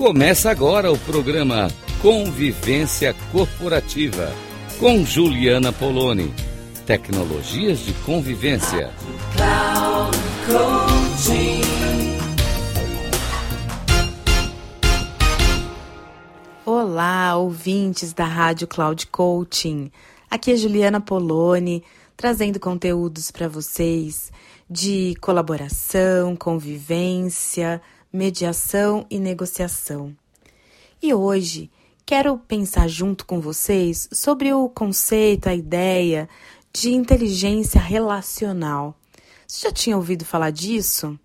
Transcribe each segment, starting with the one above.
Começa agora o programa Convivência Corporativa com Juliana Poloni. Tecnologias de convivência. Olá, ouvintes da Rádio Cloud Coaching. Aqui é Juliana Poloni, trazendo conteúdos para vocês de colaboração, convivência, mediação e negociação. E hoje quero pensar junto com vocês sobre o conceito, a ideia de inteligência relacional. Você já tinha ouvido falar disso?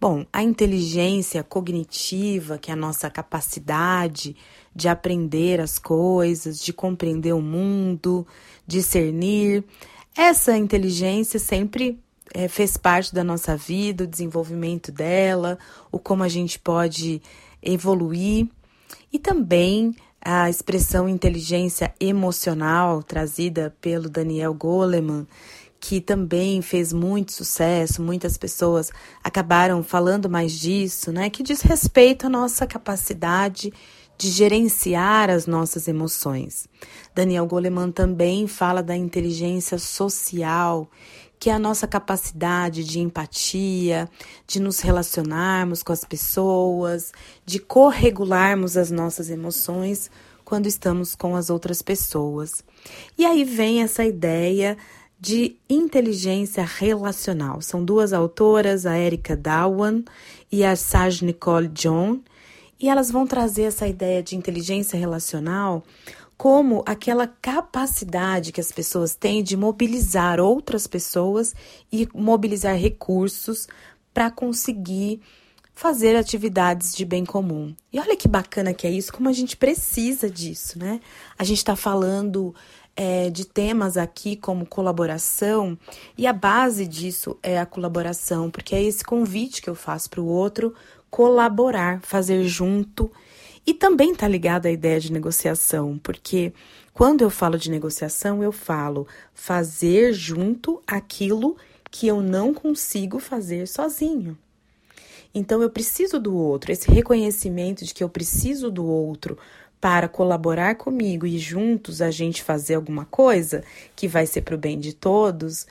Bom, a inteligência cognitiva, que é a nossa capacidade de aprender as coisas, de compreender o mundo, discernir, essa inteligência sempre é, fez parte da nossa vida, o desenvolvimento dela, o como a gente pode evoluir e também a expressão inteligência emocional trazida pelo Daniel Goleman, que também fez muito sucesso, muitas pessoas acabaram falando mais disso, né? Que diz respeito à nossa capacidade de gerenciar as nossas emoções. Daniel Goleman também fala da inteligência social, que é a nossa capacidade de empatia, de nos relacionarmos com as pessoas, de corregularmos as nossas emoções quando estamos com as outras pessoas. E aí vem essa ideia de inteligência relacional. São duas autoras, a Erika Dawan e a Saj Nicole John, e elas vão trazer essa ideia de inteligência relacional como aquela capacidade que as pessoas têm de mobilizar outras pessoas e mobilizar recursos para conseguir fazer atividades de bem comum. E olha que bacana que é isso, como a gente precisa disso, né? A gente está falando é, de temas aqui como colaboração, e a base disso é a colaboração, porque é esse convite que eu faço para o outro colaborar, fazer junto e também está ligado à ideia de negociação, porque quando eu falo de negociação, eu falo fazer junto aquilo que eu não consigo fazer sozinho. Então eu preciso do outro, esse reconhecimento de que eu preciso do outro para colaborar comigo e juntos a gente fazer alguma coisa que vai ser para o bem de todos.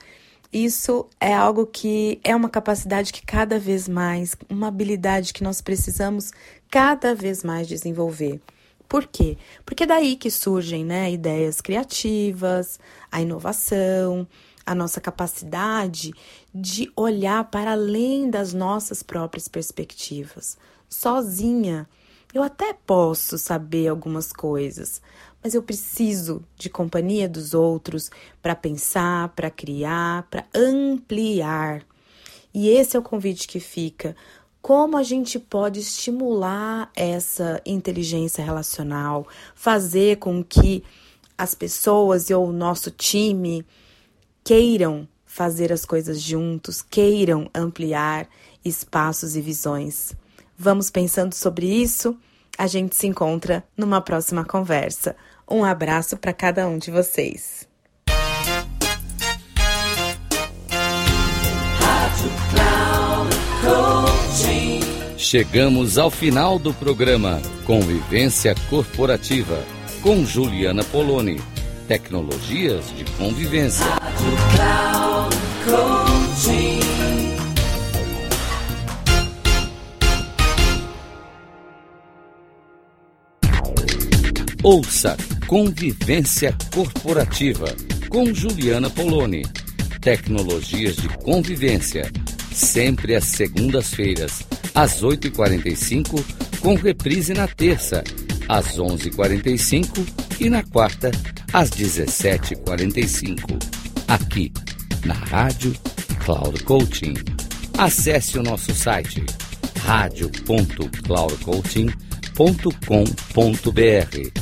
Isso é algo que é uma capacidade que cada vez mais, uma habilidade que nós precisamos cada vez mais desenvolver. Por quê? Porque é daí que surgem né, ideias criativas, a inovação, a nossa capacidade de olhar para além das nossas próprias perspectivas. Sozinha, eu até posso saber algumas coisas, mas eu preciso de companhia dos outros para pensar, para criar, para ampliar. E esse é o convite que fica como a gente pode estimular essa inteligência relacional, fazer com que as pessoas e o nosso time queiram fazer as coisas juntos, queiram ampliar espaços e visões. Vamos pensando sobre isso? A gente se encontra numa próxima conversa. Um abraço para cada um de vocês. Chegamos ao final do programa Convivência Corporativa com Juliana Poloni. Tecnologias de convivência. Ouça Convivência Corporativa com Juliana Poloni. Tecnologias de convivência. Sempre às segundas-feiras às 8h45, com reprise na terça, às 11h45 e na quarta, às 17h45. Aqui, na Rádio Cloud Coaching. Acesse o nosso site radio.cloudcoaching.com.br